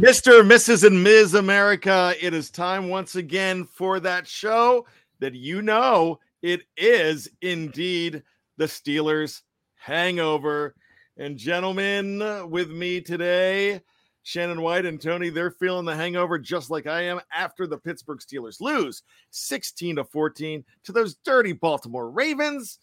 Mr., Mrs., and Ms. America, it is time once again for that show that you know it is indeed the Steelers hangover. And gentlemen, with me today, Shannon White and Tony, they're feeling the hangover just like I am after the Pittsburgh Steelers lose 16 to 14 to those dirty Baltimore Ravens.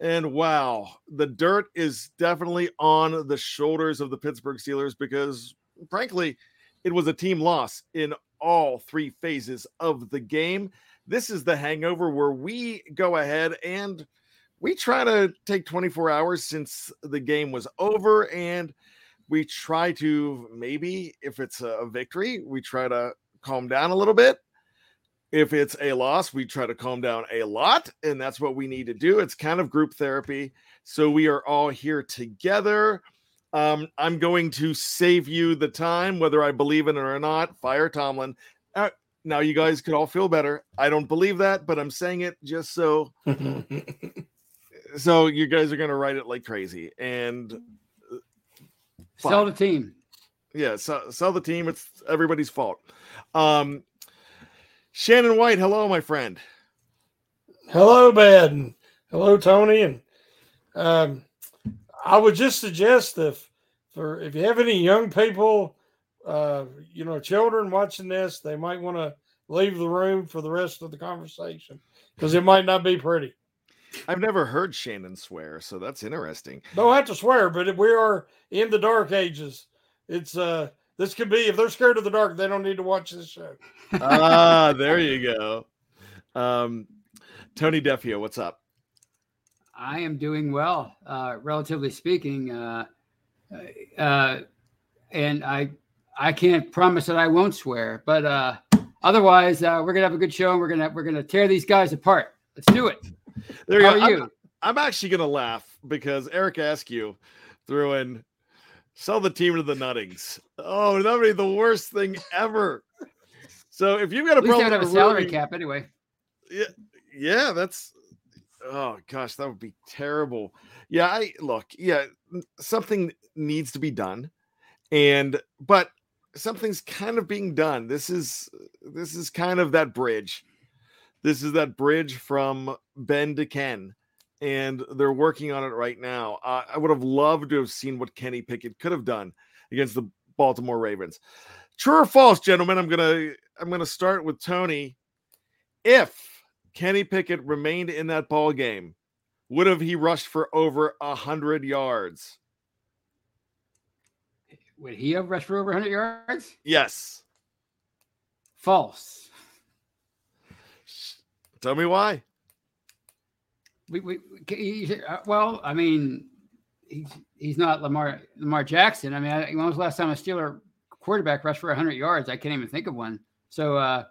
And wow, the dirt is definitely on the shoulders of the Pittsburgh Steelers because frankly, it was a team loss in all three phases of the game. This is the hangover where we go ahead and we try to take 24 hours since the game was over and we try to maybe if it's a victory, we try to calm down a little bit. If it's a loss, we try to calm down a lot, and that's what we need to do. It's kind of group therapy. So we are all here together. Um, I'm going to save you the time, whether I believe in it or not. Fire Tomlin. Uh, now you guys could all feel better. I don't believe that, but I'm saying it just so so you guys are gonna write it like crazy and uh, Sell the team. yeah, sell, sell the team. It's everybody's fault. Um, Shannon White, hello, my friend. Hello, Bad, and hello, Tony. And um, I would just suggest if for if you have any young people, uh, you know, children watching this, they might want to leave the room for the rest of the conversation because it might not be pretty. I've never heard Shannon swear, so that's interesting. Don't have to swear, but we are in the dark ages. It's uh, this could be if they're scared of the dark, they don't need to watch this show. ah, there you go. Um, Tony Defio, what's up? I am doing well, uh, relatively speaking. Uh, uh, and I I can't promise that I won't swear, but uh, otherwise uh, we're gonna have a good show and we're gonna we're gonna tear these guys apart. Let's do it. There you How go. I'm- you? I'm actually gonna laugh because Eric Askew threw in sell the team to the Nuttings. Oh, that would be the worst thing ever. So if you've got a At least problem would have a salary cap anyway. yeah, yeah, that's oh gosh, that would be terrible. Yeah, I look, yeah, something needs to be done, and but something's kind of being done. This is this is kind of that bridge. This is that bridge from Ben to Ken, and they're working on it right now. Uh, I would have loved to have seen what Kenny Pickett could have done against the Baltimore Ravens. True or false, gentlemen? I'm gonna I'm gonna start with Tony. If Kenny Pickett remained in that ball game, would have he rushed for over a hundred yards? Would he have rushed for over 100 yards? Yes. False. Tell me why. We, we, he- uh, well, I mean, he's he's not Lamar Lamar Jackson. I mean, I, when was the last time a Steeler quarterback rushed for 100 yards? I can't even think of one. So uh,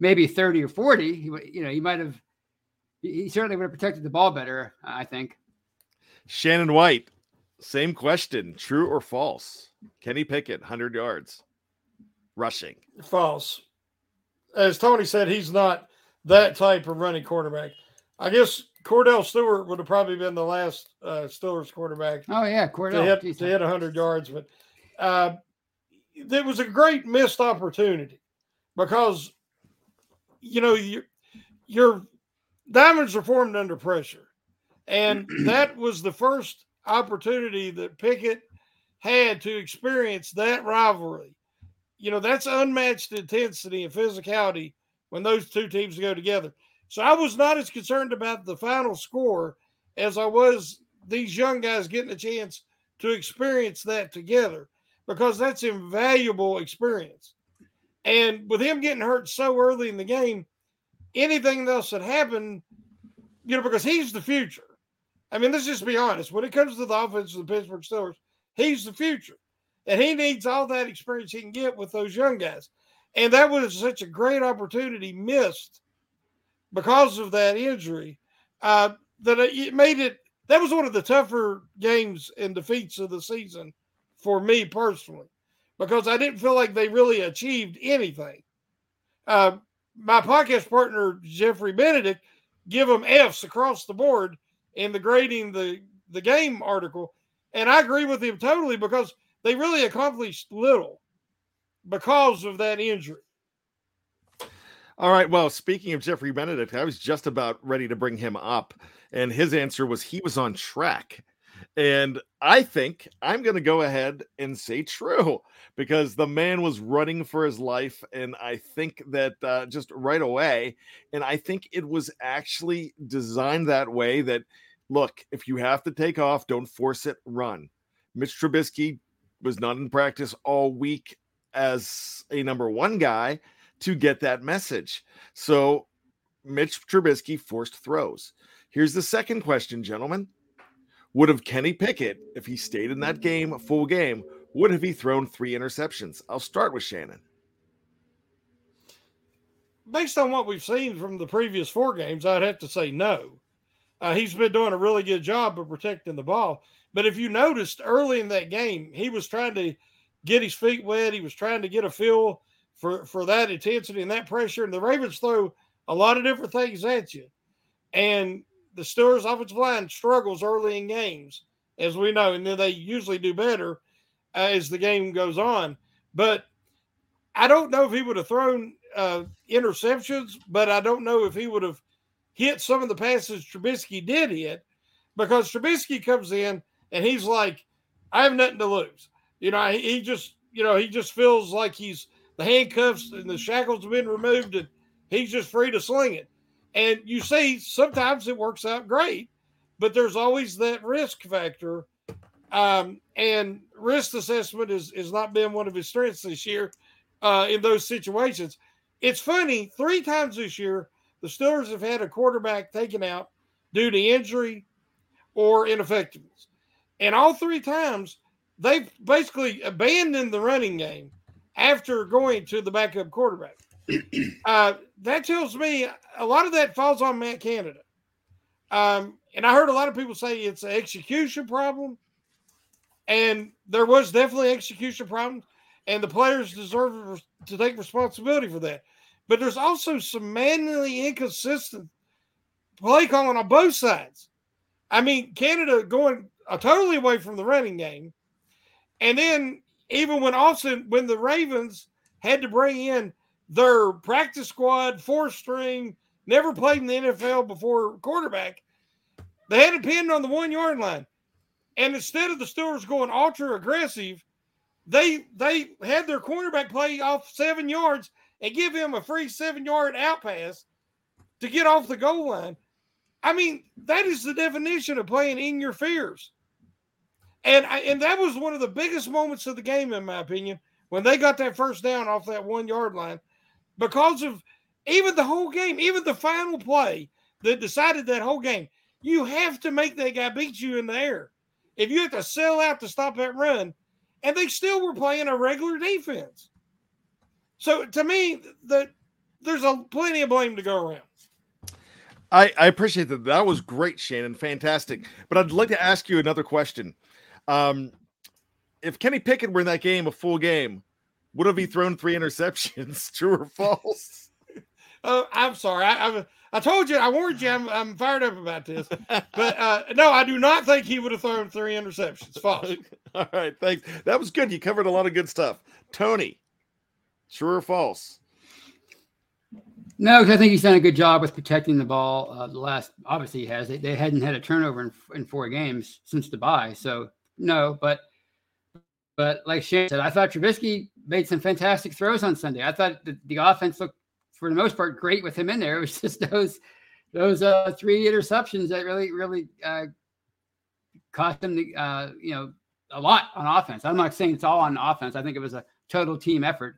maybe 30 or 40. He, you know, he might have. He he certainly would have protected the ball better. I think. Shannon White, same question. True or false? Kenny Pickett, 100 yards rushing. False. As Tony said, he's not that type of running quarterback. I guess Kordell Stewart would have probably been the last uh, Steelers quarterback. Oh yeah, Kordell to hit, to hit 100 yards, but uh, there was a great missed opportunity because you know your your diamonds are formed under pressure, and that was the first opportunity that Pickett had to experience that rivalry. You know, that's unmatched intensity and physicality when those two teams go together. So I was not as concerned about the final score as I was these young guys getting a chance to experience that together because that's invaluable experience. And with him getting hurt so early in the game, anything else that happened, you know, because he's the future. I mean, let's just be honest. When it comes to the offense of the Pittsburgh Steelers, he's the future. And he needs all that experience he can get with those young guys. And that was such a great opportunity missed because of that injury uh, that it made it. That was one of the tougher games and defeats of the season for me personally because I didn't feel like they really achieved anything. Uh, my podcast partner Jeffrey Benedict give them Fs across the board in the grading the the game article, and I agree with him totally because they really accomplished little because of that injury. All right. Well, speaking of Jeffrey Benedict, I was just about ready to bring him up, and his answer was he was on track. And I think I'm going to go ahead and say true because the man was running for his life. And I think that uh, just right away, and I think it was actually designed that way that look, if you have to take off, don't force it, run. Mitch Trubisky was not in practice all week as a number one guy to get that message. So Mitch Trubisky forced throws. Here's the second question, gentlemen. Would have Kenny Pickett, if he stayed in that game, full game, would have he thrown three interceptions? I'll start with Shannon. Based on what we've seen from the previous four games, I'd have to say no. Uh, he's been doing a really good job of protecting the ball. But if you noticed early in that game, he was trying to get his feet wet. He was trying to get a feel for, for that intensity and that pressure. And the Ravens throw a lot of different things at you. And the Steelers' offensive line struggles early in games, as we know, and then they usually do better as the game goes on. But I don't know if he would have thrown uh, interceptions, but I don't know if he would have hit some of the passes Trubisky did hit because Trubisky comes in and he's like, I have nothing to lose. You know, he just, you know, he just feels like he's the handcuffs and the shackles have been removed and he's just free to sling it. And you see, sometimes it works out great, but there's always that risk factor. Um, and risk assessment is, has not been one of his strengths this year uh, in those situations. It's funny, three times this year, the Steelers have had a quarterback taken out due to injury or ineffectiveness. And all three times, they've basically abandoned the running game after going to the backup quarterback. Uh, that tells me a lot of that falls on Matt Canada. Um, and I heard a lot of people say it's an execution problem. And there was definitely execution problems. And the players deserve to take responsibility for that. But there's also some manually inconsistent play calling on both sides. I mean, Canada going totally away from the running game. And then even when Austin, when the Ravens had to bring in their practice squad, four string, never played in the NFL before quarterback. They had it pinned on the one yard line. And instead of the Steelers going ultra aggressive, they they had their cornerback play off seven yards and give him a free seven yard out pass to get off the goal line. I mean, that is the definition of playing in your fears. And I, and that was one of the biggest moments of the game, in my opinion, when they got that first down off that one yard line because of even the whole game, even the final play that decided that whole game. You have to make that guy beat you in the air. If you have to sell out to stop that run, and they still were playing a regular defense. So to me, the there's a plenty of blame to go around. I, I appreciate that. That was great, Shannon. Fantastic. But I'd like to ask you another question. Um, if Kenny Pickett were in that game, a full game, would have he thrown three interceptions? True or false? Uh, I'm sorry. I, I, I told you. I warned you. I'm, I'm fired up about this. But uh, no, I do not think he would have thrown three interceptions. False. All right, thanks. That was good. You covered a lot of good stuff. Tony, true or false? No, because I think he's done a good job with protecting the ball. Uh, the last, obviously, he has. They, they hadn't had a turnover in, in four games since the bye, so no. But but like Shane said, I thought Trubisky made some fantastic throws on Sunday. I thought the, the offense looked, for the most part, great with him in there. It was just those those uh, three interceptions that really really uh, cost them the uh, you know a lot on offense. I'm not saying it's all on offense. I think it was a total team effort.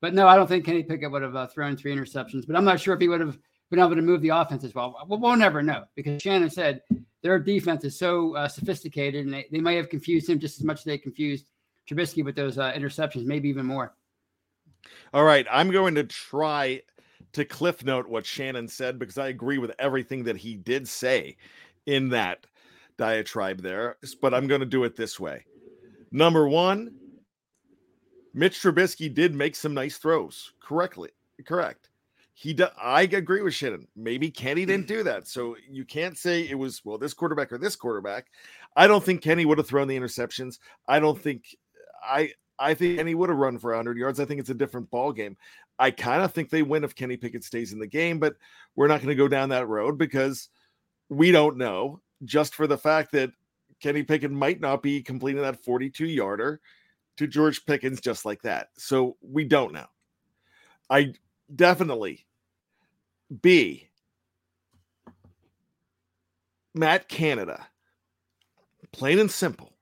But no, I don't think Kenny Pickett would have uh, thrown three interceptions. But I'm not sure if he would have been able to move the offense as well. We'll, we'll never know because Shannon said their defense is so uh, sophisticated and they, they may have confused him just as much as they confused Trubisky with those uh, interceptions, maybe even more. All right. I'm going to try to cliff note what Shannon said because I agree with everything that he did say in that diatribe there. But I'm going to do it this way. Number one, Mitch Trubisky did make some nice throws. Correctly, correct. He, do, I agree with Shannon. Maybe Kenny didn't do that, so you can't say it was well this quarterback or this quarterback. I don't think Kenny would have thrown the interceptions. I don't think I. I think Kenny would have run for 100 yards. I think it's a different ball game. I kind of think they win if Kenny Pickett stays in the game, but we're not going to go down that road because we don't know. Just for the fact that Kenny Pickett might not be completing that 42 yarder to George Pickens just like that. So we don't know. I definitely B Matt Canada. Plain and simple.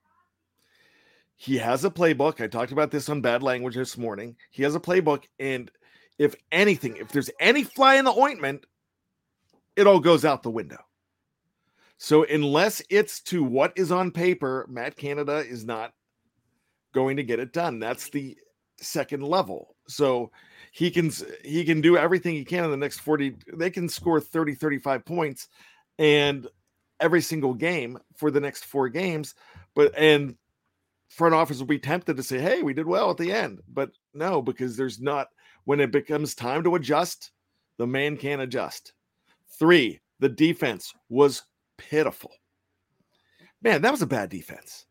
He has a playbook. I talked about this on bad language this morning. He has a playbook and if anything, if there's any fly in the ointment, it all goes out the window. So unless it's to what is on paper, Matt Canada is not going to get it done. That's the second level. So he can he can do everything he can in the next 40 they can score 30 35 points and every single game for the next four games but and front office will be tempted to say hey we did well at the end but no because there's not when it becomes time to adjust the man can't adjust three the defense was pitiful man that was a bad defense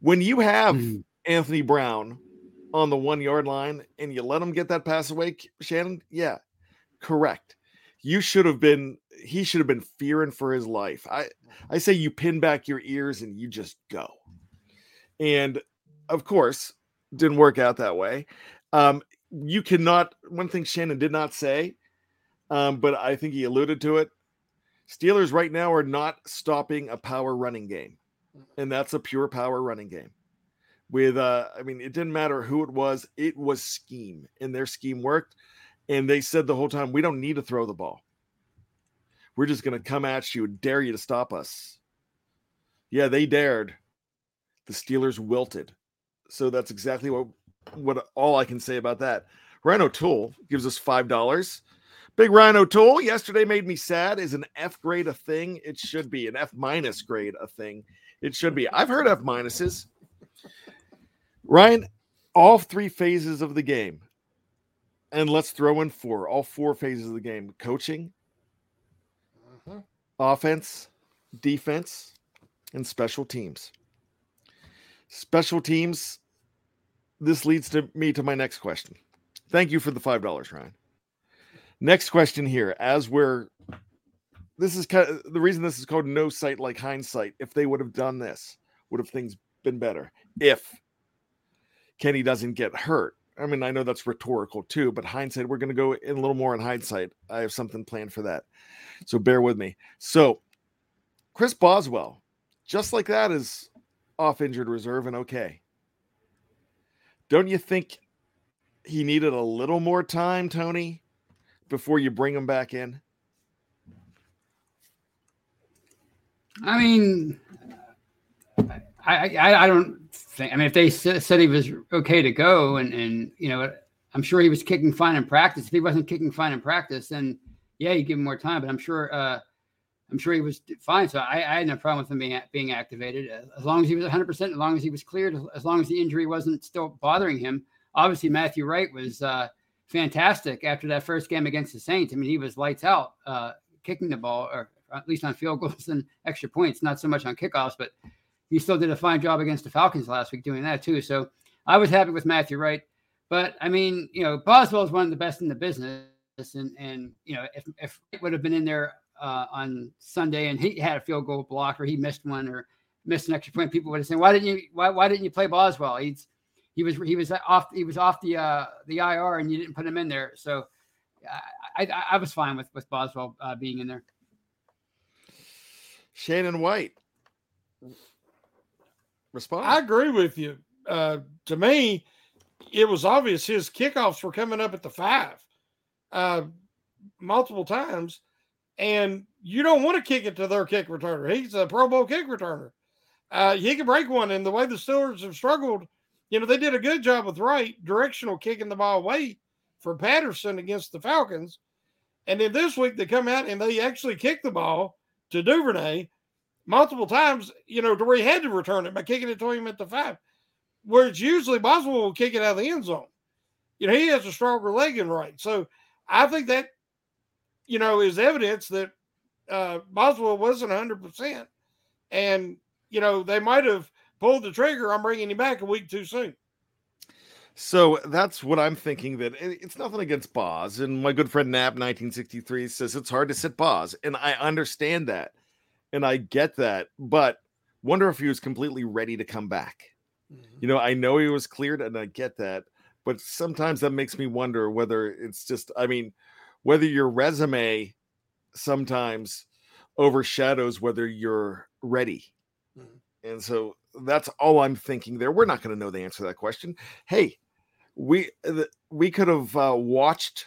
when you have mm-hmm. Anthony Brown on the one yard line and you let him get that pass away, Shannon, yeah, correct. You should have been, he should have been fearing for his life. I, I say you pin back your ears and you just go. And of course, didn't work out that way. Um, you cannot, one thing Shannon did not say, um, but I think he alluded to it. Steelers right now are not stopping a power running game, and that's a pure power running game with uh I mean it didn't matter who it was, it was scheme and their scheme worked. And they said the whole time, we don't need to throw the ball. We're just gonna come at you and dare you to stop us. Yeah, they dared. The Steelers wilted. So that's exactly what what all I can say about that. Ryan O'Toole gives us five dollars. Big Ryan O'Toole yesterday made me sad. Is an F grade a thing? It should be an F minus grade a thing. It should be. I've heard F minuses. Ryan, all three phases of the game, and let's throw in four, all four phases of the game coaching, uh-huh. offense, defense, and special teams. Special teams, this leads to me to my next question. Thank you for the $5, Ryan. Next question here, as we're this is kind of the reason this is called no sight like hindsight. If they would have done this, would have things been better? If Kenny doesn't get hurt. I mean, I know that's rhetorical too, but hindsight, we're going to go in a little more in hindsight. I have something planned for that. So bear with me. So, Chris Boswell, just like that, is off injured reserve and okay. Don't you think he needed a little more time, Tony, before you bring him back in? I mean, I, I, I don't think. I mean, if they said he was okay to go, and and you know, I'm sure he was kicking fine in practice. If he wasn't kicking fine in practice, then yeah, you give him more time. But I'm sure, uh, I'm sure he was fine. So I, I had no problem with him being being activated as long as he was 100, percent as long as he was cleared, as long as the injury wasn't still bothering him. Obviously, Matthew Wright was uh, fantastic after that first game against the Saints. I mean, he was lights out uh, kicking the ball, or at least on field goals and extra points, not so much on kickoffs, but he still did a fine job against the Falcons last week doing that too. So I was happy with Matthew Wright. But I mean, you know, Boswell is one of the best in the business. And, and you know, if, if it would have been in there uh, on Sunday and he had a field goal block or he missed one or missed an extra point, people would have said, why didn't you, why, why didn't you play Boswell? He's, he was, he was off, he was off the, uh, the IR and you didn't put him in there. So I, I, I was fine with, with Boswell uh, being in there. Shannon White. Respond. I agree with you. Uh, to me, it was obvious his kickoffs were coming up at the five uh, multiple times, and you don't want to kick it to their kick returner. He's a Pro Bowl kick returner. Uh, he can break one, and the way the Steelers have struggled, you know, they did a good job with Wright directional kicking the ball away for Patterson against the Falcons. And then this week they come out and they actually kick the ball to Duvernay multiple times, you know, to where he had to return it by kicking it to him at the five where it's usually Boswell will kick it out of the end zone. You know, he has a stronger leg in Wright. So I think that, you know, is evidence that uh, Boswell wasn't 100%. And, you know, they might have pulled the trigger on bringing him back a week too soon. So that's what I'm thinking. That it's nothing against Boz, and my good friend Nap 1963 says it's hard to sit Boz, and I understand that, and I get that, but wonder if he was completely ready to come back. Mm-hmm. You know, I know he was cleared and I get that, but sometimes that makes me wonder whether it's just, I mean, whether your resume sometimes overshadows whether you're ready. Mm-hmm. And so that's all I'm thinking there. We're not going to know the answer to that question. Hey, we we could have uh, watched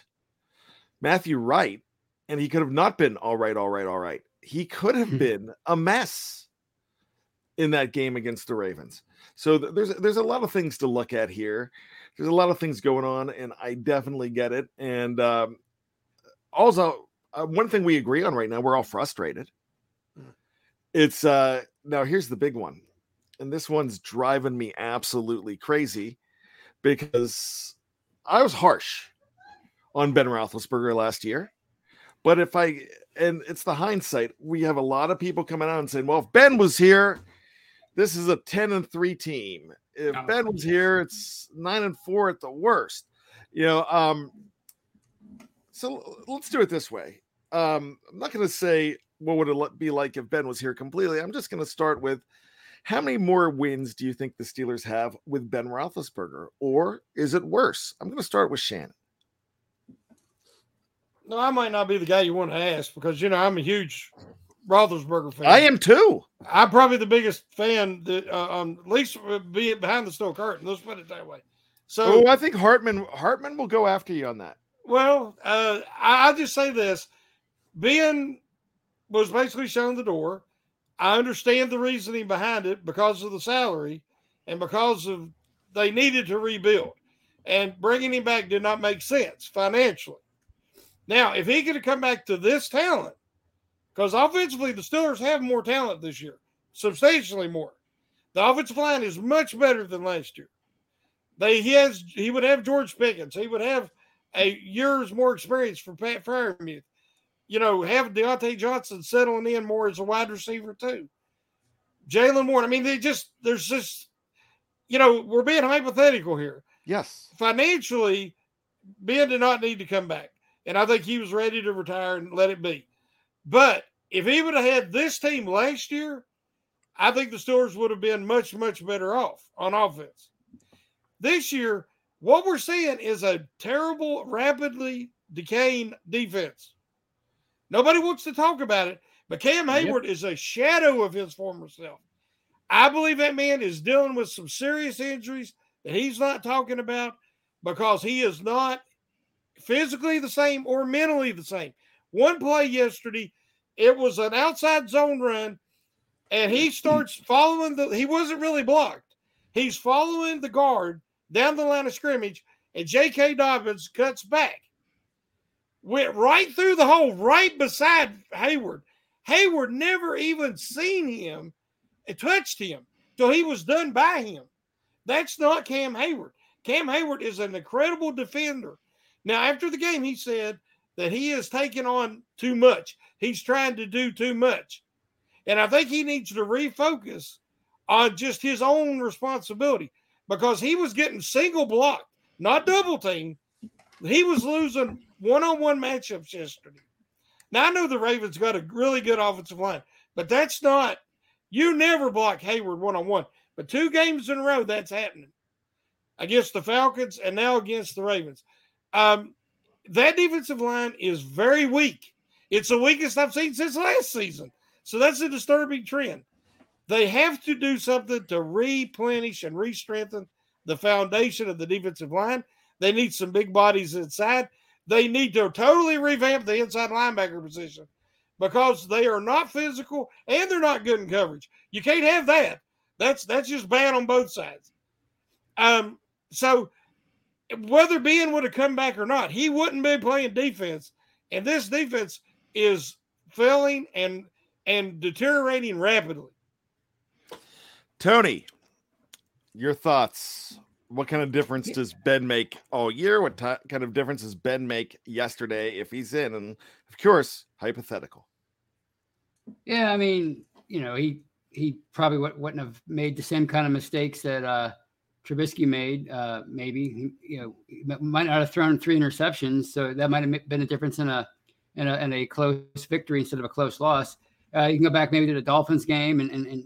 Matthew Wright and he could have not been all right, all right, all right. He could have been a mess in that game against the Ravens. So th- there's there's a lot of things to look at here. There's a lot of things going on, and I definitely get it. And um, also, uh, one thing we agree on right now, we're all frustrated. Mm. It's uh now here's the big one, and this one's driving me absolutely crazy because I was harsh on Ben Roethlisberger last year. But if I and it's the hindsight, we have a lot of people coming out and saying, "Well, if Ben was here, this is a 10 and 3 team. If Ben was here, it's 9 and 4 at the worst. You know, um so let's do it this way. Um I'm not going to say what would it be like if Ben was here completely. I'm just going to start with how many more wins do you think the Steelers have with Ben Roethlisberger, or is it worse? I'm going to start with Shannon. No, I might not be the guy you want to ask because you know I'm a huge Roethlisberger fan. I am too. I'm probably the biggest fan that, uh, um, at least be behind the steel curtain. Let's put it that way. So, oh, I think Hartman Hartman will go after you on that. Well, uh, I, just say this: Ben was basically shown the door. I understand the reasoning behind it because of the salary and because of they needed to rebuild, and bringing him back did not make sense financially. Now, if he could have come back to this talent because offensively, the Steelers have more talent this year, substantially more. The offensive line is much better than last year. They he has he would have George Pickens. He would have a year's more experience for Pat Freiermuth. You know, have Diontae Johnson settling in more as a wide receiver too. Jaylen Warren. I mean, they just there's just you know we're being hypothetical here. Yes, financially, Ben did not need to come back, and I think he was ready to retire and let it be. But if he would have had this team last year, I think the Steelers would have been much, much better off on offense. This year, what we're seeing is a terrible, rapidly decaying defense. Nobody wants to talk about it, but Cam Heyward yep. is a shadow of his former self. I believe that man is dealing with some serious injuries that he's not talking about because he is not physically the same or mentally the same. One play yesterday, it was an outside zone run, and he mm-hmm. starts following the. He wasn't really blocked. He's following the guard down the line of scrimmage, and J.K. Dobbins cuts back. Went right through the hole, right beside Heyward. Heyward never even seen him and touched him till he was done by him. That's not Cam Heyward. Cam Heyward is an incredible defender. Now, after the game, he said that he is taking on too much. He's trying to do too much. And I think he needs to refocus on just his own responsibility because he was getting single blocked, not double team. He was losing one on one matchups yesterday. Now, I know the Ravens got a really good offensive line, but that's not, you never block Heyward one on one. But two games in a row, that's happening against the Falcons and now against the Ravens. Um, that defensive line is very weak. It's the weakest I've seen since last season. So that's a disturbing trend. They have to do something to replenish and re strengthen the foundation of the defensive line. They need some big bodies inside. They need to totally revamp the inside linebacker position because they are not physical and they're not good in coverage. You can't have that. That's that's just bad on both sides. Um, so whether Ben would have come back or not, he wouldn't be playing defense. And this defense is failing and and deteriorating rapidly. Tony, your thoughts? What kind of difference does Ben make all year? What t- kind of difference does Ben make yesterday if he's in? And of course, hypothetical. Yeah, I mean, you know, he he probably wouldn't have made the same kind of mistakes that uh, Trubisky made. Uh, maybe you know might not have thrown three interceptions, so that might have been a difference in a in a, in a close victory instead of a close loss. Uh, you can go back maybe to the Dolphins game and, and, and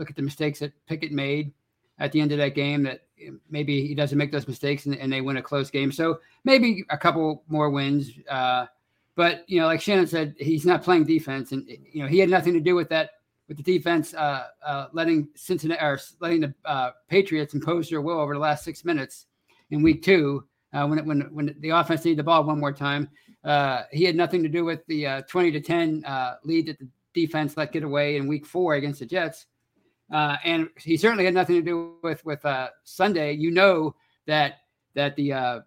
look at the mistakes that Pickett made at the end of that game. That maybe he doesn't make those mistakes and, and they win a close game. So maybe a couple more wins. Uh, but you know, like Shannon said, he's not playing defense, and you know he had nothing to do with that with the defense uh, uh, letting Cincinnati or letting the uh, Patriots impose their will over the last six minutes in Week Two uh, when when when the offense needed the ball one more time. Uh, he had nothing to do with the twenty to ten lead that the defense let get away in Week Four against the Jets, Uh, and he certainly had nothing to do with with uh, Sunday. You know that that the uh,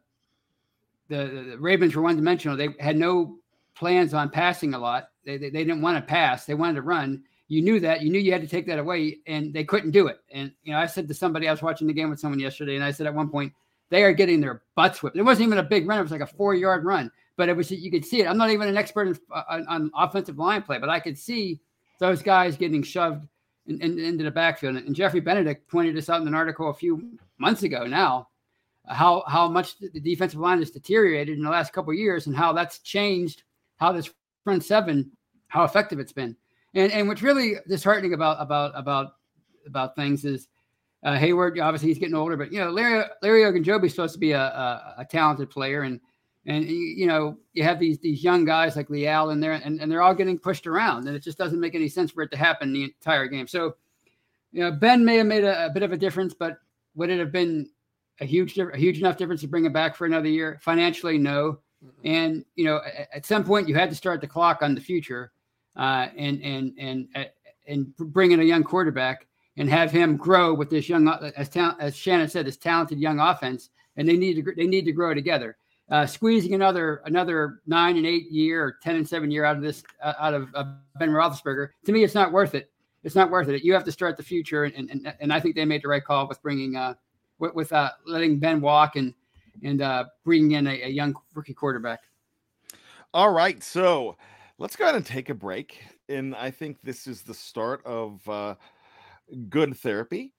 the, the Ravens were one dimensional. They had no plans on passing a lot. They, they, they didn't want to pass. They wanted to run you knew that you knew you had to take that away and they couldn't do it and you know i said to somebody i was watching the game with someone yesterday and i said at one point they are getting their butts whipped it wasn't even a big run it was like a four yard run but it was you could see it i'm not even an expert in, uh, on, on, offensive line play but i could see those guys getting shoved in, in, into the backfield and jeffrey benedict pointed this out in an article a few months ago now how how much the defensive line has deteriorated in the last couple years and how that's changed how this front seven how effective it's been and and what's really disheartening about about about about things is uh, Heyward. Obviously, he's getting older, but you know, Larry Larry Ogunjobi is supposed to be a, a, a talented player, and and you know, you have these these young guys like Leal in there, and, and they're all getting pushed around, and it just doesn't make any sense for it to happen the entire game. So, you know, Ben may have made a, a bit of a difference, but would it have been a huge a huge enough difference to bring him back for another year? Financially, no. And you know, at, at some point, you had to start the clock on the future uh, and and and uh, and bring in a young quarterback and have him grow with this young uh, as as Shannon said this talented young offense and they need to they need to grow together. Uh, squeezing another another nine and eight year or ten and seven year out of this uh, out of uh, Ben Roethlisberger to me it's not worth it. It's not worth it. You have to start the future and and, and I think they made the right call with bringing uh with, with uh letting Ben walk and and uh bringing in a, a young rookie quarterback. All right, so let's go ahead and take a break. And I think this is the start of uh, good therapy.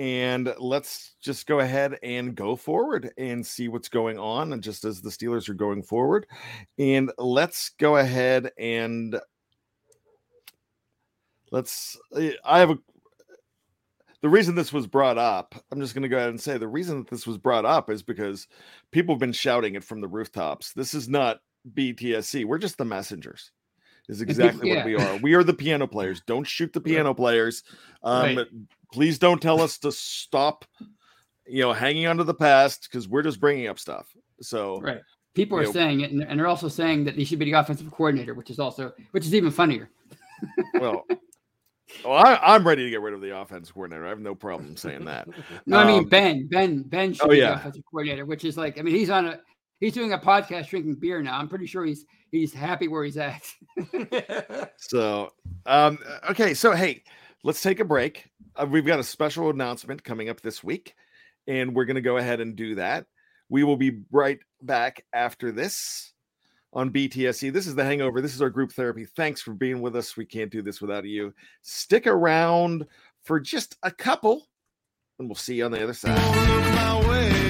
And let's just go ahead and go forward and see what's going on. And just as the Steelers are going forward, and let's go ahead and let's. Eh, I have a the reason this was brought up, I'm just going to go ahead and say the reason that this was brought up is because people have been shouting it from the rooftops. This is not BTSC. We're just the messengers is exactly yeah. what we are. We are the piano players. Don't shoot the piano players. Um, right. Please don't tell us to stop, you know, hanging onto the past because we're just bringing up stuff. So, right. People are know, saying it, and, they're also saying that he should be the offensive coordinator, which is also, which is even funnier. well, well, I, am ready to get rid of the offensive coordinator. I have no problem saying that. no, um, I mean um, Ben. Ben. Ben should oh, be yeah. the offensive coordinator, which is like, I mean, he's on a he's doing a podcast drinking beer now. I'm pretty sure he's he's happy where he's at. so, um, okay, so hey, let's take a break. Uh, we've got a special announcement coming up this week, and we're going to go ahead and do that. We will be right back after this on BTSC. This is the hangover. This is our group therapy. Thanks for being with us. We can't do this without you. Stick around for just a couple, and we'll see you on the other side.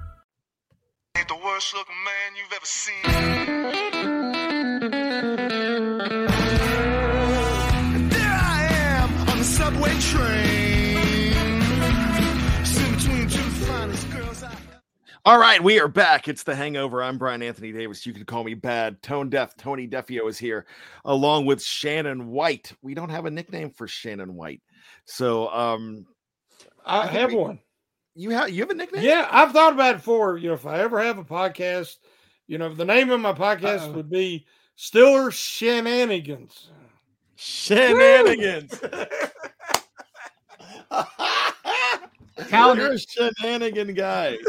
Ain't the worst looking man you've ever seen. There I am on the subway train. Sitting between two finest girls I All right, we are back. It's the hangover. I'm Brian Anthony Davis. You can call me bad. Tone Deaf. Tony Defio is here, along with Shannon White. We don't have a nickname for Shannon White. So um I think have we- one. You have you have a nickname? Yeah, I've thought about it for You know, if I ever have a podcast, you know, the name of my podcast Uh-oh. would be Stiller Shenanigans. Shenanigans. Calendar. You're a shenanigan guy.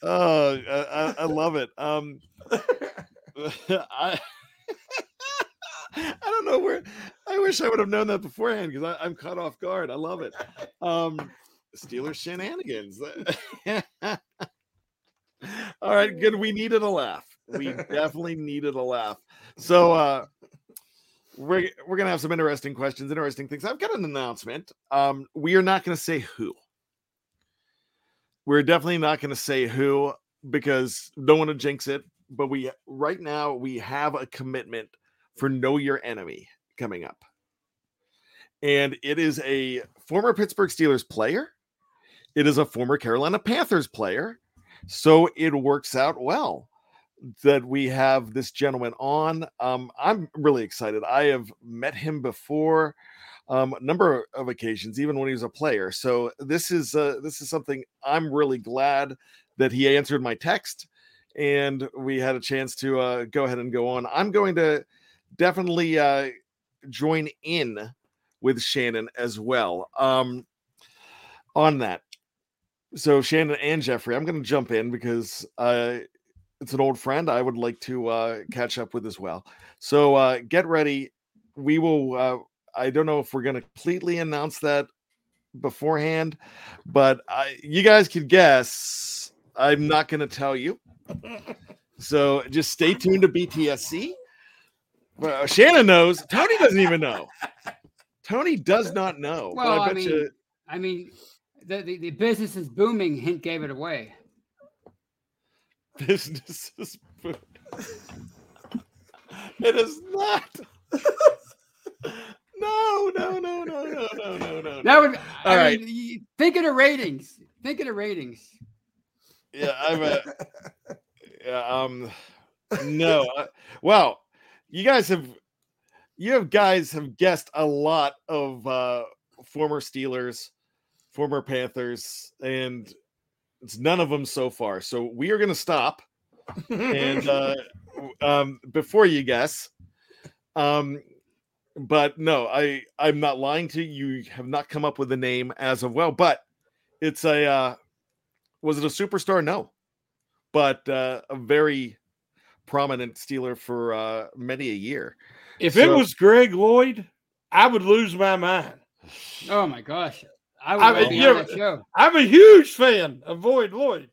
Oh, I, I, I love it. Um, I I don't know where. I wish I would have known that beforehand because I'm caught off guard. I love it. Um, Steelers shenanigans. All right, good. We needed a laugh. We definitely needed a laugh. So uh we're we're gonna have some interesting questions, interesting things. I've got an announcement. Um, we are not gonna say who. We're definitely not gonna say who because don't want to jinx it. But we right now we have a commitment for Know Your Enemy coming up. And it is a former Pittsburgh Steelers player. It is a former Carolina Panthers player. So it works out well that we have this gentleman on. Um, I'm really excited. I have met him before um, a number of occasions, even when he was a player. So this is uh, this is something I'm really glad that he answered my text, and we had a chance to uh, go ahead and go on. I'm going to definitely uh, join in with Shannon as well um, on that. So Shannon and Jeffrey, I'm going to jump in because uh, it's an old friend I would like to uh, catch up with as well. So uh, get ready. We will. Uh, I don't know if we're going to completely announce that beforehand, but I, you guys can guess. I'm not going to tell you. So just stay tuned to BTSC. Well, Shannon knows. Tony doesn't even know. Tony does not know. but Well, I I bet mean, you. I mean, the, the, the business is booming. Hint gave it away. business is boom. it is not. no, no, no, no, no, no, no, no. That would. All I right. mean, think of the ratings. Think of the ratings. Yeah, I'm a, yeah, um no. uh, well, you guys have you have guys have guessed a lot of uh former Steelers, former Panthers, and it's none of them so far. So we are gonna stop and uh um before you guess. Um but no, I I'm not lying to you. You have not come up with a name as of well, but it's a uh was it a superstar? No, but uh, a very prominent Steeler for uh, many a year. If it was Greg Lloyd, I would lose my mind. Oh my gosh! I would I love mean, to be you're- on that show. I'm a huge fan of Void Lloyd.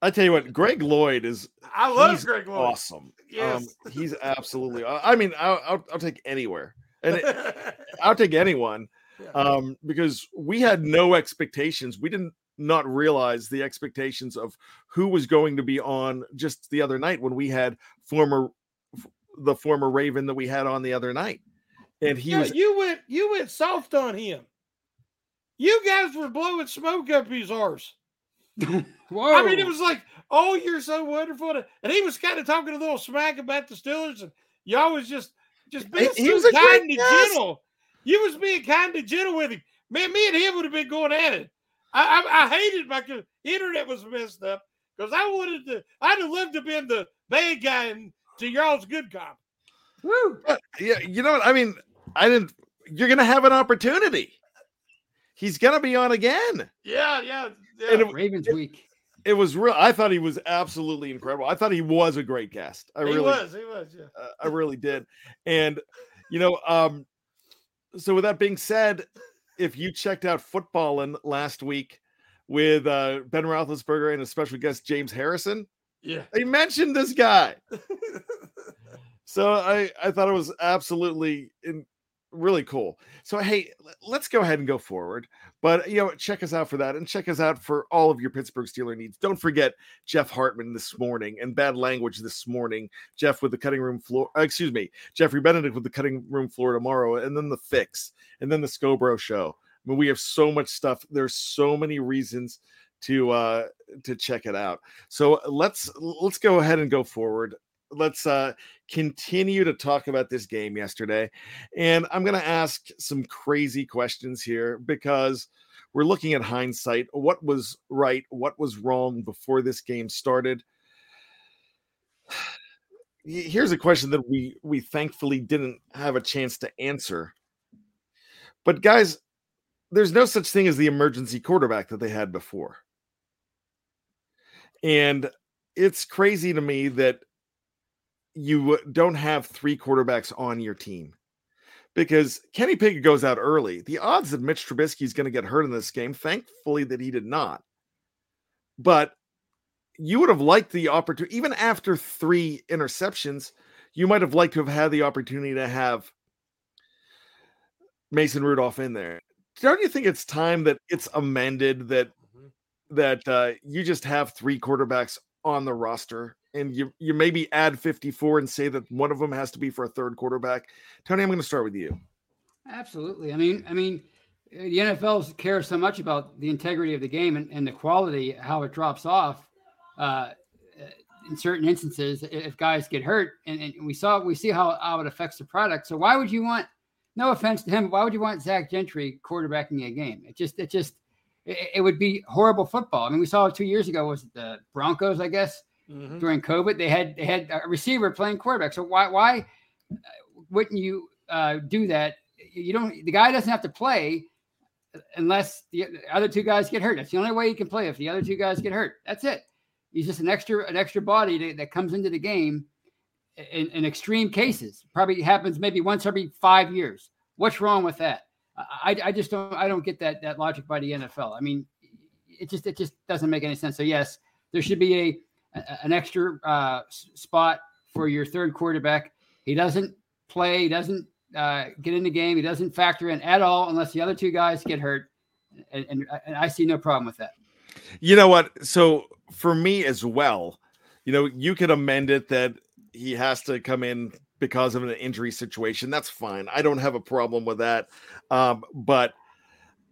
I tell you what, Greg Lloyd is I love he's Greg Lloyd. awesome. Yes. Um, he's absolutely. I mean, I'll, I'll, I'll take anywhere, and it- I'll take anyone Yeah. um, because we had no expectations. We didn't not realize the expectations of who was going to be on just the other night when we had former the former Raven that we had on the other night, and he yeah, was you went you went soft on him. You guys were blowing smoke up his arse. Whoa! I mean, it was like, oh, you're so wonderful. And he was kind of talking a little smack about the Steelers, and y'all was just just being He- he so was kind and guest. gentle. you was being kind and gentle with him. Man, me and him would have been going at it. I I, I hated my internet was messed up because I wanted to. I'd have loved to been the bad guy and to y'all's good cop. Woo! Uh, yeah, you know what? I mean, I didn't. You're gonna have an opportunity. He's gonna be on again. Yeah, yeah, yeah. And it, Ravens week. it was real. I thought he was absolutely incredible. I thought he was a great guest. I he really, was. He was. Yeah. uh, I really did. And you know, um, so with that being said, if you checked out Footbahlin last week with uh, Ben Roethlisberger and a special guest James Harrison, Yeah. they mentioned this guy. So I I thought it was absolutely in, really cool. So hey, let's go ahead and go forward. But you know, check us out for that, and check us out for all of your Pittsburgh Steeler needs. Don't forget Jeff Hartman this morning and bad language this morning. Jeff with the cutting room floor. uh, excuse me, Jeffrey Benedict with the cutting room floor tomorrow, and then the fix, and then the Scobro show. I mean, we have so much stuff. There's so many reasons to uh to check it out. So let's let's go ahead and go forward. Let's uh continue to talk about this game yesterday. And I'm going to ask some crazy questions here because we're looking at hindsight. What was right? What was wrong before this game started? Here's a question that we we thankfully didn't have a chance to answer. But guys, there's no such thing as the emergency quarterback that they had before. And it's crazy to me that you don't have three quarterbacks on your team because Kenny Pickett goes out early. The odds that Mitch Trubisky is going to get hurt in this game, thankfully that he did not. But you would have liked the opportunity, even after three interceptions, you might have liked to have had the opportunity to have Mason Rudolph in there. Don't you think it's time that it's amended that that uh, you just have three quarterbacks on the roster and you you maybe add 54 and say that one of them has to be for a third quarterback. Tony, I'm going to start with you. Absolutely. I mean, I mean, uh, the NFL cares so much about the integrity of the game and, and the quality, how it drops off. Uh, in certain instances, if guys get hurt, and, and we saw we see how, how it affects the product. So why would you want? No offense to him, why would you want Zach Gentry quarterbacking a game? It just it just it, it would be horrible football. I mean, we saw it two years ago. Was it the Broncos? I guess Mhm. during COVID, they had they had a receiver playing quarterback. So why why uh, wouldn't you uh, do that? You don't. The guy doesn't have to play unless the other two guys get hurt. That's the only way he can play if the other two guys get hurt. That's it. He's just an extra an extra body that, that comes into the game in, in extreme cases. Probably happens maybe once every five years. What's wrong with that? I, I just don't I don't get that that logic by the NFL. I mean, it just it just doesn't make any sense. So yes, there should be a- an extra uh, spot for your third quarterback. He doesn't play. He doesn't uh, get in the game. He doesn't factor in at all unless the other two guys get hurt. And, and, and I see no problem with that. You know what? So for me as well, you know, you could amend it that he has to come in because of an injury situation. That's fine. I don't have a problem with that. Um, but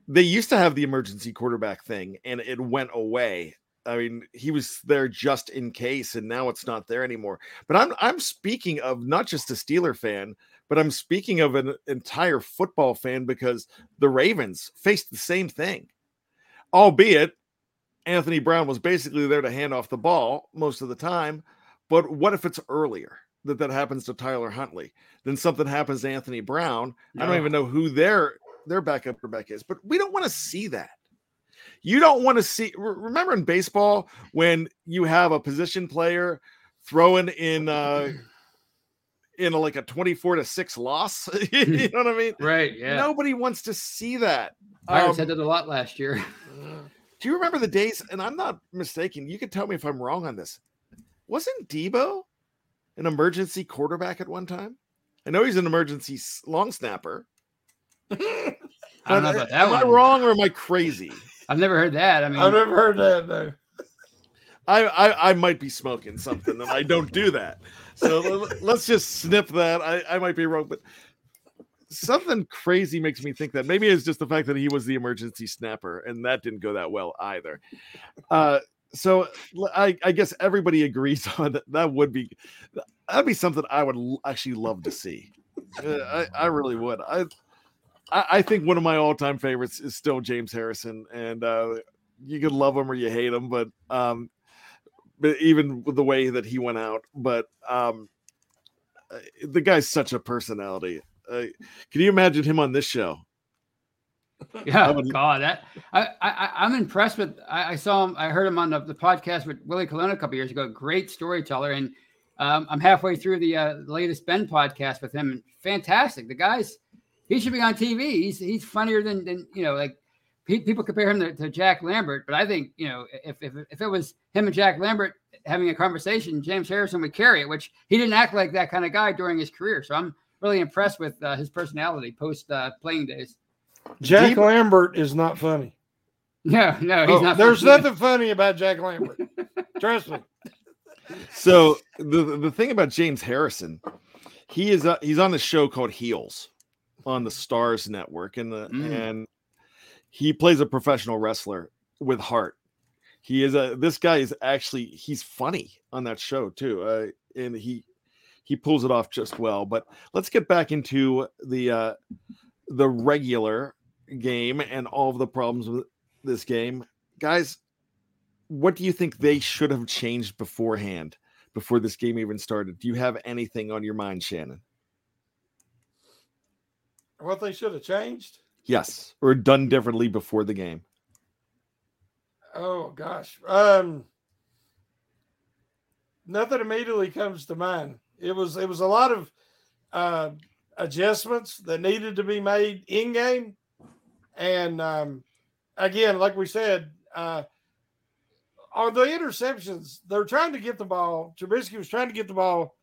they used to have the emergency quarterback thing and it went away. I mean, he was there just in case, and now it's not there anymore. But I'm I'm speaking of not just a Steeler fan, but I'm speaking of an entire football fan because the Ravens faced the same thing, albeit Anthony Brown was basically there to hand off the ball most of the time. But what if it's earlier that that happens to Tyler Huntley? Then something happens to Anthony Brown. I don't even know who their their backup quarterback is, but we don't want to see that. You don't want to see. Remember in baseball when you have a position player throwing in uh in a, like a twenty-four to six loss. you know what I mean? Right. Yeah. Nobody wants to see that. Pirates Um, had that a lot last year. do you remember the days? And I'm not mistaken. You can tell me if I'm wrong on this. Wasn't Debo an emergency quarterback at one time? I know he's an emergency long snapper. I don't know about uh, that Am I wrong or am I crazy? I've never heard that. I mean, I've never heard that. No. I, I I might be smoking something and I don't do that. So let's just snip that. I, I might be wrong, but something crazy makes me think that maybe it's just the fact that he was the emergency snapper and that didn't go that well either. Uh, so I guess everybody agrees on that. That would be that'd be something I would actually love to see. Uh, I, I really would. I I, I think one of my all-time favorites is still James Harrison, and uh, you could love him or you hate him, but um, but even with the way that he went out, but um, uh, the guy's such a personality. Uh, can you imagine him on this show? Yeah, I would- God, that I, I I'm impressed with. I, I saw him. I heard him on the, the podcast with Willie Colon a couple years ago. Great storyteller, and um, I'm halfway through the uh, latest Ben podcast with him. And fantastic. The guy's he should be on TV. He's he's funnier than than you know like pe- people compare him to, to Jack Lambert, but I think you know if, if if it was him and Jack Lambert having a conversation, James Harrison would carry it. Which he didn't act like that kind of guy during his career. So I'm really impressed with uh, his personality post uh, playing days. Jack Deep- Lambert is not funny. No, no, he's Oh, not. there's funny. nothing funny about Jack Lambert. Trust me. So the the thing about James Harrison, he is uh, he's on a show called Heels on the Starz Network, and the Mm. and he plays a professional wrestler with heart. He is a this guy is actually he's funny on that show too, uh, and he he pulls it off just well. But let's get back into the uh, the regular game and all of the problems with this game, guys. What do you think they should have changed beforehand? before this game even started. Do you have anything on your mind, Shannon? What they should have changed? Yes, or done differently before the game. Oh gosh. Um nothing immediately comes to mind. It was it was a lot of uh adjustments that needed to be made in game. And um again, like we said, uh on the interceptions, they're trying to get the ball. Trubisky was trying to get the ball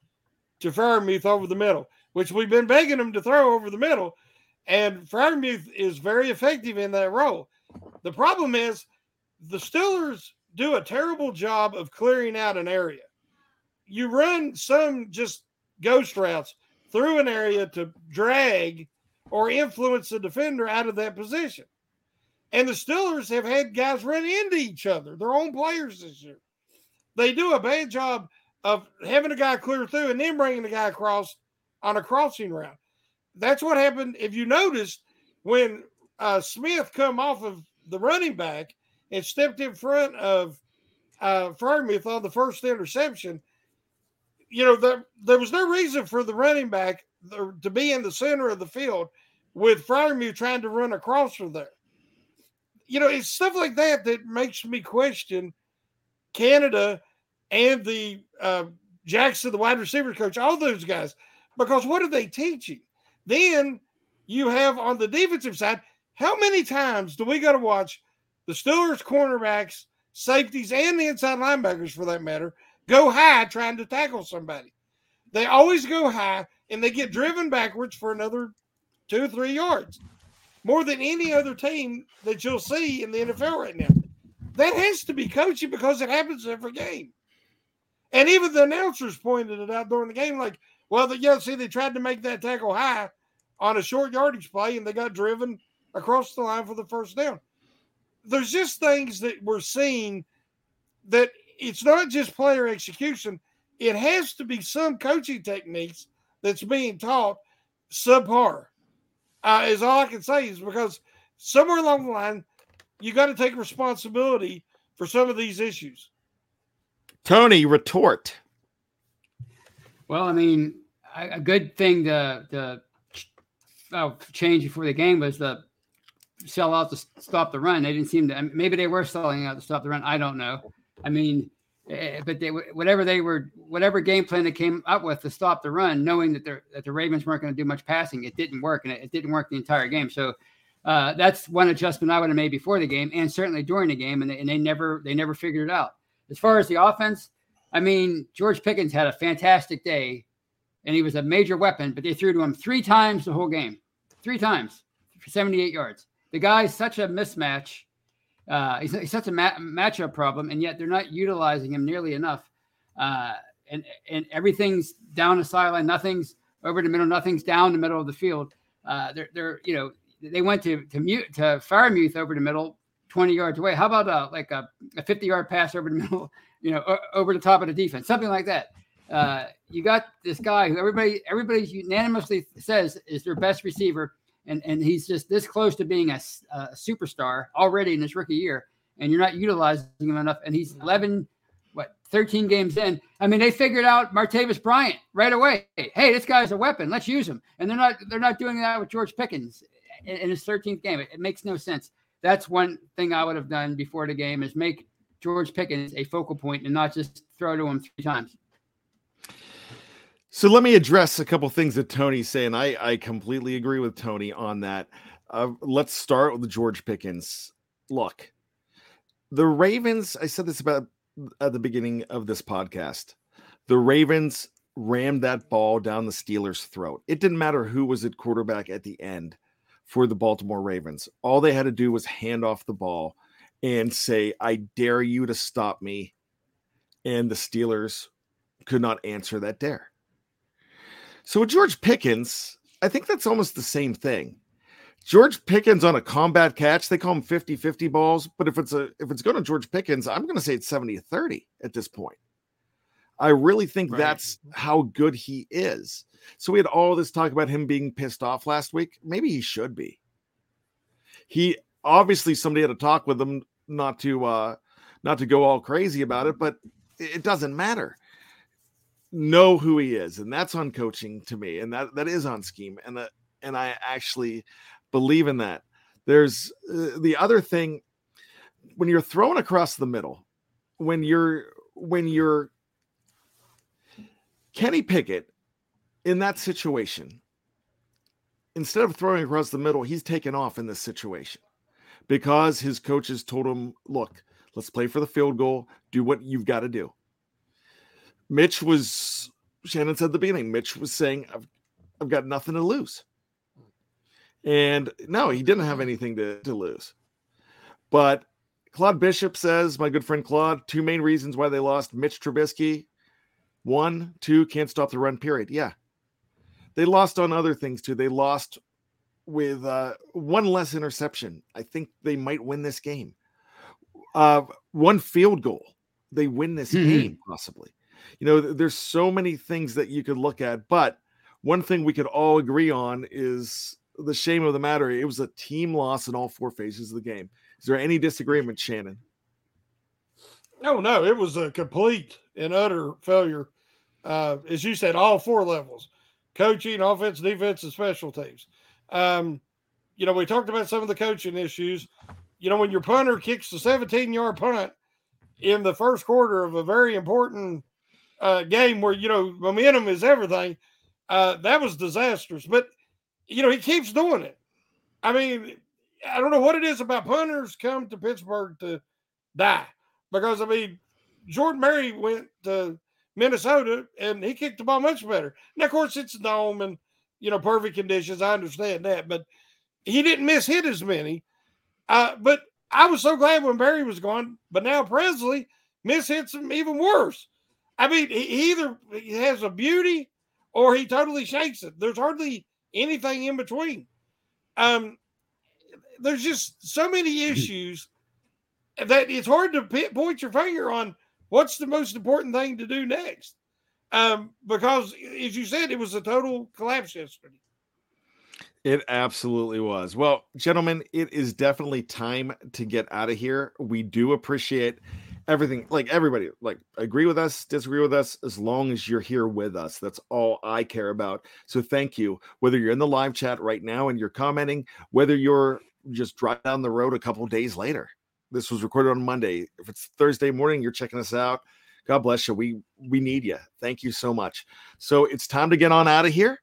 to Freiermuth over the middle, which we've been begging him to throw over the middle. And Freiermuth is very effective in that role. The problem is the Steelers do a terrible job of clearing out an area. You run some just ghost routes through an area to drag or influence the defender out of that position. And the Steelers have had guys run into each other, their own players this year. They do a bad job of having a guy clear through and then bringing the guy across on a crossing route. That's what happened. If you noticed, when uh, Smith come off of the running back and stepped in front of uh, Freiermuth on the first interception, you know, there, there was no reason for the running back to be in the center of the field with Freiermuth trying to run across from there. You know, it's stuff like that that makes me question Canada and the uh, Jackson, the wide receiver coach, all those guys, because what are they teaching? Then you have on the defensive side, how many times do we got to watch the Steelers cornerbacks, safeties, and the inside linebackers for that matter go high trying to tackle somebody? They always go high and they get driven backwards for another two or three yards, more than any other team that you'll see in the NFL right now. That has to be coaching because it happens every game. And even the announcers pointed it out during the game, like, well, the, yeah, see, they tried to make that tackle high on a short yardage play and they got driven across the line for the first down. There's just things that we're seeing that it's not just player execution, it has to be some coaching techniques that's being taught subpar. Uh, is all I can say is because somewhere along the line, you got to take responsibility for some of these issues. Tony, retort. Well, I mean, a good thing to, to oh, change before the game was the sell out to stop the run. They didn't seem to. Maybe they were selling out to stop the run. I don't know. I mean, eh, but they whatever they were, whatever game plan they came up with to stop the run, knowing that, that the Ravens weren't going to do much passing, it didn't work, and it, it didn't work the entire game. So. Uh, that's one adjustment I would have made before the game, and certainly during the game, and they, and they never they never figured it out. As far as the offense, I mean, George Pickens had a fantastic day, and he was a major weapon, but they threw to him three times the whole game, three times for 78 yards. The guy's such a mismatch. Uh, he's, he's such a ma- matchup problem, and yet they're not utilizing him nearly enough. Uh, and and everything's down the sideline, nothing's over the middle, nothing's down the middle of the field. Uh, they're they're you know they went to to mute to Freiermuth over the middle, 20 yards away. How about uh, like a, a 50 yard pass over the middle, you know, over the top of the defense, something like that. Uh, you got this guy who everybody everybody unanimously says is their best receiver, and and he's just this close to being a superstar already in his rookie year, and you're not utilizing him enough. And he's 11, what 13 games in. I mean, they figured out Martavis Bryant right away. Hey, this guy's a weapon. Let's use him. And they're not they're not doing that with George Pickens in, in his 13th game. It, it makes no sense. That's one thing I would have done before the game is make George Pickens a focal point and not just throw to him three times. So let me address a couple things that Tony's saying. I, I completely agree with Tony on that. Uh, let's start with George Pickens. Look, the Ravens, I said this about at the beginning of this podcast. The Ravens rammed that ball down the Steelers' throat. It didn't matter who was at quarterback at the end for the Baltimore Ravens. All they had to do was hand off the ball and say, I dare you to stop me. And the Steelers could not answer that dare. So with George Pickens, I think that's almost the same thing. George Pickens on a combat catch, they call them 50-50 balls, but if it's a if it's going to George Pickens, I'm going to say it's 70-30 at this point. I really think Right. that's how good he is. So we had all this talk about him being pissed off last week. Maybe he should be. He obviously somebody had to talk with him not to uh not to go all crazy about it, but it doesn't matter know who he is and that's on coaching to me and that that is on scheme and that and i actually believe in that. There's uh, the other thing when you're thrown across the middle when you're when you're kenny pickett in that situation instead of throwing across the middle he's taken off in this situation because his coaches told him look let's play for the field goal do what you've got to do Mitch was Shannon said at the beginning, Mitch was saying, I've I've got nothing to lose. And no, he didn't have anything to, to lose. But Claude Bishop says, my good friend Claude, two main reasons why they lost Mitch Trubisky. One, two, can't stop the run, period. Yeah. They lost on other things too. They lost with uh, one less interception. I think they might win this game. Uh, one field goal, they win this Mhm. game possibly. You know, there's so many things that you could look at, but one thing we could all agree on is the shame of the matter. It was a team loss in all four phases of the game. Is there any disagreement, Shannon? No, no, it was a complete and utter failure. Uh, as you said, all four levels coaching, offense, defense, and special teams. Um, you know, we talked about some of the coaching issues. You know, when your punter kicks the 17 yard punt in the first quarter of a very important uh, game where, you know, momentum is everything, uh, that was disastrous. But, you know, he keeps doing it. I mean, I don't know what it is about punters come to Pittsburgh to die because I mean, Jordan Berry went to Minnesota and he kicked the ball much better. Now, of course, it's dome and you know perfect conditions. I understand that, but he didn't miss hit as many. Uh, but I was so glad when Berry was gone. But now Pressley miss hits him even worse. I mean, he, he either has a beauty or he totally shakes it. There's hardly anything in between. Um, there's just so many issues that it's hard to point your finger on what's the most important thing to do next. Um, because as you said, it was a total collapse yesterday. It absolutely was. Well, gentlemen, it is definitely time to get out of here. We do appreciate everything. Like everybody, like agree with us, disagree with us, as long as you're here with us. That's all I care about. So thank you. Whether you're in the live chat right now and you're commenting, whether you're just driving down the road a couple days later. This was recorded on Monday. If it's Thursday morning, you're checking us out. God bless you. We we need you. Thank you so much. So it's time to get on out of here.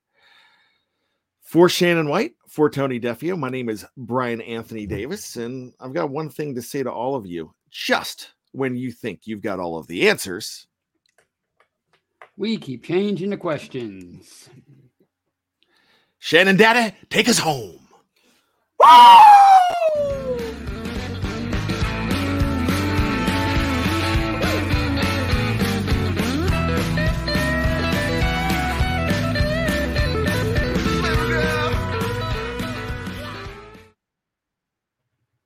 For Shannon White, for Tony Defio, my name is Brian Anthony Davis, and I've got one thing to say to all of you. Just when you think you've got all of the answers, We keep changing the questions. Shannon Data, take us home. Woo!